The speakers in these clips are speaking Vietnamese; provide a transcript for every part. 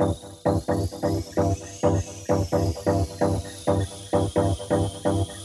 Yeah, yeah.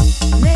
Me